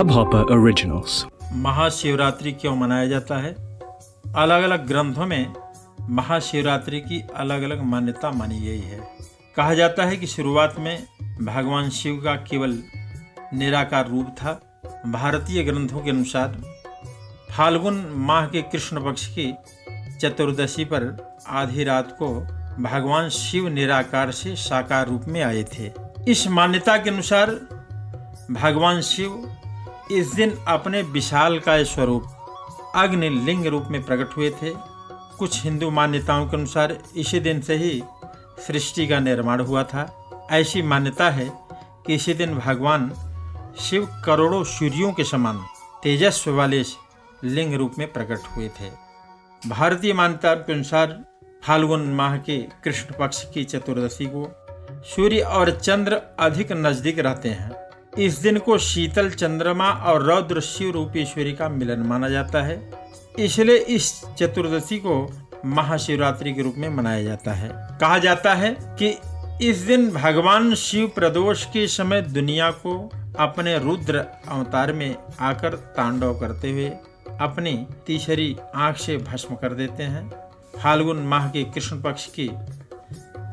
Hubhopper Originals. Mahashivratri क्यों मनाया जाता है? अलग अलग ग्रंथों में महाशिवरात्रि की अलग अलग मान्यता मानी गई है। कहा जाता है कि शुरुआत में भगवान शिव का केवल निराकार रूप था। भारतीय ग्रंथों के अनुसार फाल्गुन माह के कृष्ण पक्ष की चतुर्दशी पर आधी रात को भगवान शिव निराकार से साकार रूप में आए थे। इस मान्यता के अनुसार भगवान शिव इस दिन अपने विशाल का स्वरूप अग्नि लिंग रूप में प्रकट हुए थे। कुछ हिंदू मान्यताओं के अनुसार इसी दिन से ही सृष्टि का निर्माण हुआ था। ऐसी मान्यता है कि इसी दिन भगवान शिव करोड़ों सूर्यों के समान तेजस्व वाले लिंग रूप में प्रकट हुए थे। भारतीय मान्यता के अनुसार फाल्गुन माह के कृष्ण पक्ष की चतुर्दशी को सूर्य और चंद्र अधिक नज़दीक रहते हैं। इस दिन को शीतल चंद्रमा और रौद्र शिव रूपी सूर्य का मिलन माना जाता है। इसलिए इस चतुर्दशी को महाशिवरात्रि के रूप में मनाया जाता है। कहा जाता है कि इस दिन भगवान शिव प्रदोष के समय दुनिया को अपने रुद्र अवतार में आकर तांडव करते हुए अपनी तीसरी आँख से भस्म कर देते हैं। फाल्गुन माह के कृष्ण पक्ष की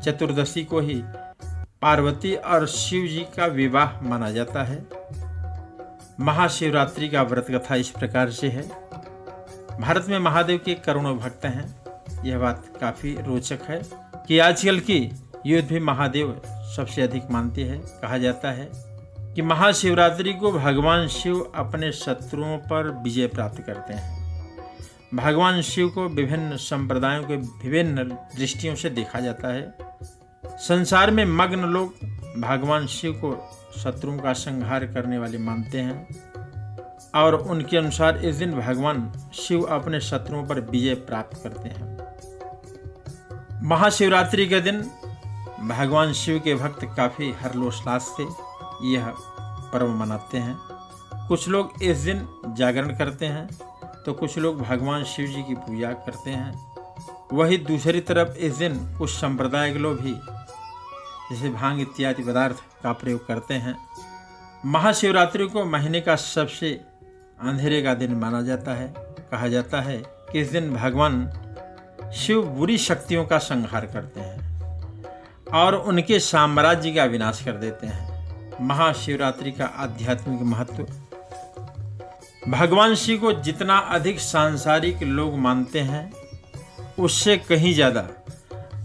चतुर्दशी को ही पार्वती और शिव जी का विवाह माना जाता है। महाशिवरात्रि का व्रत कथा इस प्रकार से है। भारत में महादेव के करोड़ों भक्त हैं। यह बात काफ़ी रोचक है कि आजकल की युद्ध भी महादेव सबसे अधिक मानते हैं। कहा जाता है कि महाशिवरात्रि को भगवान शिव अपने शत्रुओं पर विजय प्राप्त करते हैं। भगवान शिव को विभिन्न संप्रदायों के विभिन्न दृष्टियों से देखा जाता है। संसार में मग्न लोग भगवान शिव को शत्रुओं का संहार करने वाले मानते हैं और उनके अनुसार इस दिन भगवान शिव अपने शत्रुओं पर विजय प्राप्त करते हैं। महाशिवरात्रि के दिन भगवान शिव के भक्त काफ़ी हर्षोल्लास से यह पर्व मनाते हैं। कुछ लोग इस दिन जागरण करते हैं तो कुछ लोग भगवान शिव जी की पूजा करते हैं। वही दूसरी तरफ़ इस दिन कुछ संप्रदाय के लोग भी जैसे भाँग इत्यादि पदार्थ का प्रयोग करते हैं। महाशिवरात्रि को महीने का सबसे अंधेरे का दिन माना जाता है। कहा जाता है कि इस दिन भगवान शिव बुरी शक्तियों का संहार करते हैं और उनके साम्राज्य का विनाश कर देते हैं। महाशिवरात्रि का आध्यात्मिक महत्व। भगवान शिव को जितना अधिक सांसारिक लोग मानते हैं, उससे कहीं ज़्यादा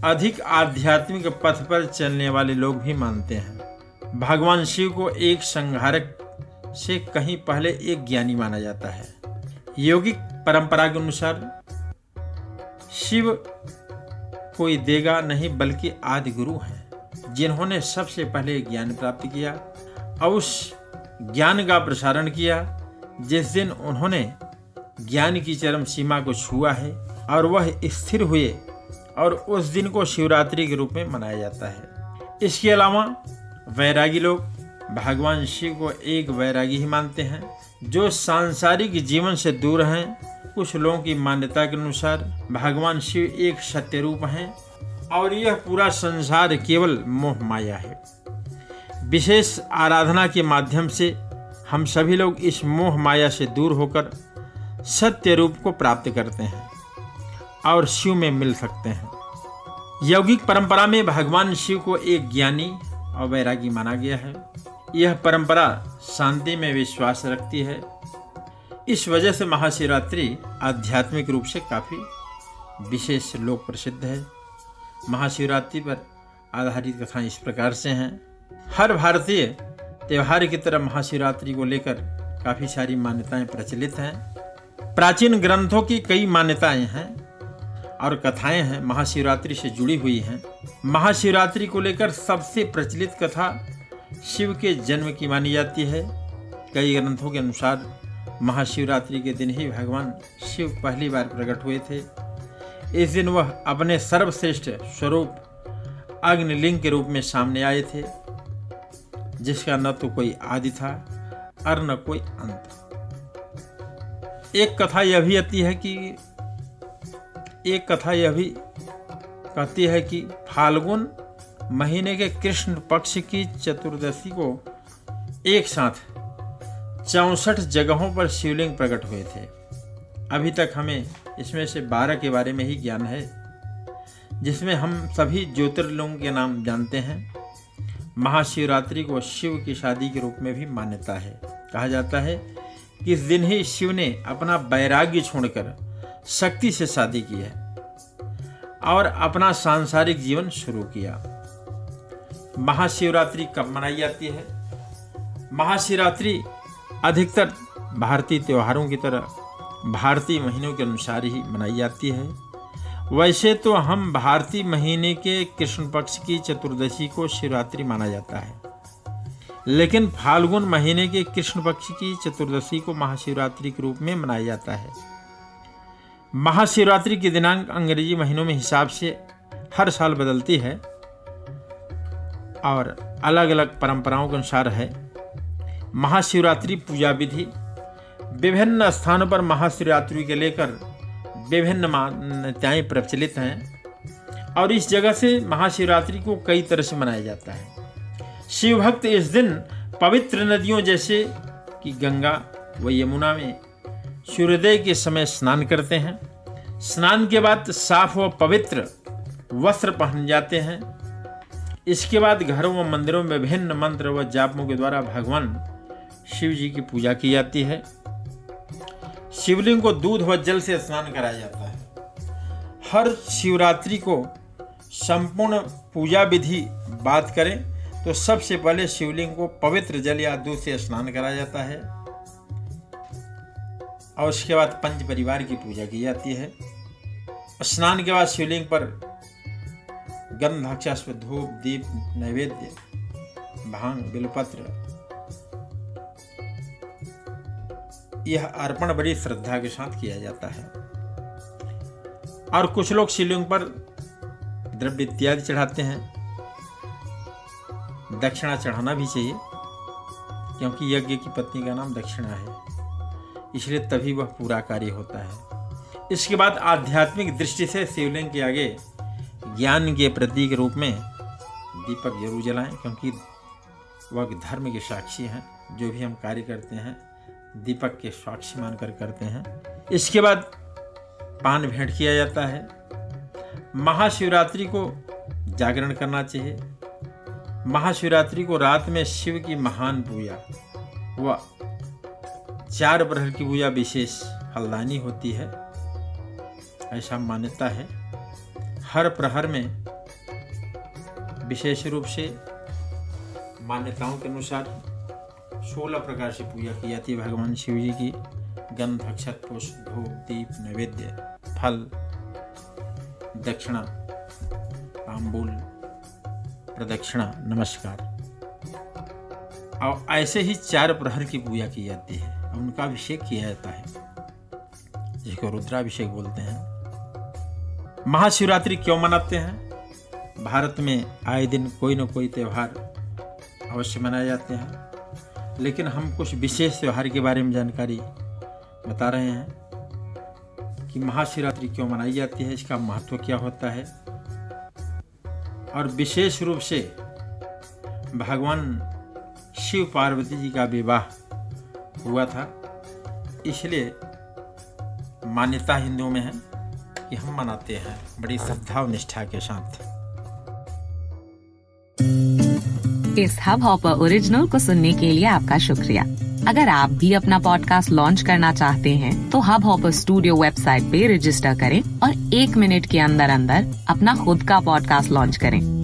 अधिक आध्यात्मिक पथ पर चलने वाले लोग भी मानते हैं। भगवान शिव को एक संहारक से कहीं पहले एक ज्ञानी माना जाता है। योगिक परंपरा के अनुसार, शिव कोई देगा नहीं बल्कि आदि गुरु हैं, जिन्होंने सबसे पहले ज्ञान प्राप्त किया और उस ज्ञान का प्रसारण किया, जिस दिन उन्होंने ज्ञान की चरम सीमा को छुआ है और वह स्थिर हुए और उस दिन को शिवरात्रि के रूप में मनाया जाता है। इसके अलावा वैरागी लोग भगवान शिव को एक वैरागी ही मानते हैं, जो सांसारिक जीवन से दूर हैं। कुछ लोगों की मान्यता के अनुसार भगवान शिव एक सत्य रूप हैं और यह पूरा संसार केवल मोह माया है। विशेष आराधना के माध्यम से हम सभी लोग इस मोह माया से दूर होकर सत्य रूप को प्राप्त करते हैं। और शिव में मिल सकते हैं। यौगिक परंपरा में भगवान शिव को एक ज्ञानी और वैरागी माना गया है। यह परंपरा शांति में विश्वास रखती है। इस वजह से महाशिवरात्रि आध्यात्मिक रूप से काफ़ी विशेष लोक प्रसिद्ध है। महाशिवरात्रि पर आधारित कथाएँ इस प्रकार से हैं। हर भारतीय त्यौहार की तरह महाशिवरात्रि को लेकर काफ़ी सारी मान्यताएँ प्रचलित हैं। प्राचीन ग्रंथों की कई मान्यताएँ हैं। और कथाएँ हैं, महाशिवरात्रि से जुड़ी हुई हैं। महाशिवरात्रि को लेकर सबसे प्रचलित कथा शिव के जन्म की मानी जाती है। कई ग्रंथों के अनुसार महाशिवरात्रि के दिन ही भगवान शिव पहली बार प्रकट हुए थे। इस दिन वह अपने सर्वश्रेष्ठ स्वरूप अग्निलिंग के रूप में सामने आए थे, जिसका न तो कोई आदि था और न कोई अंत। एक कथा यह भी आती है कि एक कथा यह भी कहती है कि फाल्गुन महीने के कृष्ण पक्ष की चतुर्दशी को एक साथ चौसठ जगहों पर शिवलिंग प्रकट हुए थे। अभी तक हमें इसमें से बारह के बारे में ही ज्ञान है, जिसमें हम सभी ज्योतिर्लिंग के नाम जानते हैं। महाशिवरात्रि को शिव की शादी के रूप में भी मान्यता है। कहा जाता है कि इस दिन ही शिव ने अपना वैराग्य छोड़कर शक्ति से शादी की है और अपना सांसारिक जीवन शुरू किया। महाशिवरात्रि कब मनाई जाती है? महाशिवरात्रि अधिकतर भारतीय त्योहारों की तरह भारतीय महीनों के अनुसार ही मनाई जाती है। वैसे तो हम भारतीय महीने के कृष्ण पक्ष की चतुर्दशी को शिवरात्रि माना जाता है। लेकिन फाल्गुन महीने के कृष्ण पक्ष की चतुर्दशी को महाशिवरात्रि के रूप में मनाया जाता है। महाशिवरात्रि की दिनांक अंग्रेज़ी महीनों में हिसाब से हर साल बदलती है और अलग अलग परंपराओं के अनुसार है। महाशिवरात्रि पूजा विधि विभिन्न स्थानों पर महाशिवरात्रि के लेकर विभिन्न मान्यताएँ प्रचलित हैं और इस जगह से महाशिवरात्रि को कई तरह से मनाया जाता है। शिव भक्त इस दिन पवित्र नदियों जैसे कि गंगा व यमुना में सूर्योदय के समय स्नान करते हैं। स्नान के बाद साफ़ व पवित्र वस्त्र पहन जाते हैं। इसके बाद घरों व मंदिरों में विभिन्न मंत्र व जापों के द्वारा भगवान शिव जी की पूजा की जाती है। शिवलिंग को दूध व जल से स्नान कराया जाता है। हर शिवरात्रि को संपूर्ण पूजा विधि बात करें तो सबसे पहले शिवलिंग को पवित्र जल या दूध से स्नान कराया जाता है। और उसके बाद पंच परिवार की पूजा की जाती है। स्नान के बाद शिवलिंग पर गंधाक्षास्प, धूप, दीप, नैवेद्य, भाँग, बिलपत्र, यह अर्पण बड़ी श्रद्धा के साथ किया जाता है। और कुछ लोग शिवलिंग पर द्रव्य इत्यादि चढ़ाते हैं। दक्षिणा चढ़ाना भी चाहिए, क्योंकि यज्ञ की पत्नी का नाम दक्षिणा है। इसलिए तभी वह पूरा कार्य होता है। इसके बाद आध्यात्मिक दृष्टि से शिवलिंग के आगे ज्ञान के प्रतीक रूप में दीपक ज़रूर जलाएँ, क्योंकि वह धर्म के साक्षी हैं, जो भी हम कार्य करते हैं, दीपक के साक्षी मानकर करते हैं। इसके बाद पान भेंट किया जाता है। महाशिवरात्रि को जागरण करना चाहिए। महाशिवरात्रि को रात में शिव की महान पूजा व चार प्रहर की पूजा विशेष फलदानी होती है, ऐसा मान्यता है। हर प्रहर में विशेष रूप से मान्यताओं के अनुसार सोलह प्रकार से पूजा की जाती है। भगवान शिव जी की गंध, अक्षत, पुष्प, धूप, दीप, नैवेद्य, फल, दक्षिणा तांबुल प्रदक्षिणा, नमस्कार। और ऐसे ही चार प्रहर की पूजा की जाती है। उनका अभिषेक किया जाता है। जिसको रुद्राभिषेक बोलते हैं। महाशिवरात्रि क्यों मनाते हैं? भारत में आए दिन कोई न कोई त्यौहार अवश्य मनाए जाते हैं। लेकिन हम कुछ विशेष त्यौहार के बारे में जानकारी बता रहे हैं कि महाशिवरात्रि क्यों मनाई जाती है, इसका महत्व क्या होता है। और विशेष रूप से भगवान शिव पार्वती जी का विवाह हुआ था। इसलिए मान्यता हिंदुओं में है कि हम मनाते हैं। बड़ी श्रद्धा और निष्ठा के साथ। इस हब हॉपर ओरिजिनल को सुनने के लिए आपका शुक्रिया। अगर आप भी अपना पॉडकास्ट लॉन्च करना चाहते हैं तो हब हॉपर स्टूडियो वेबसाइट पे रजिस्टर करें और एक मिनट के अंदर अंदर अपना खुद का पॉडकास्ट लॉन्च करें।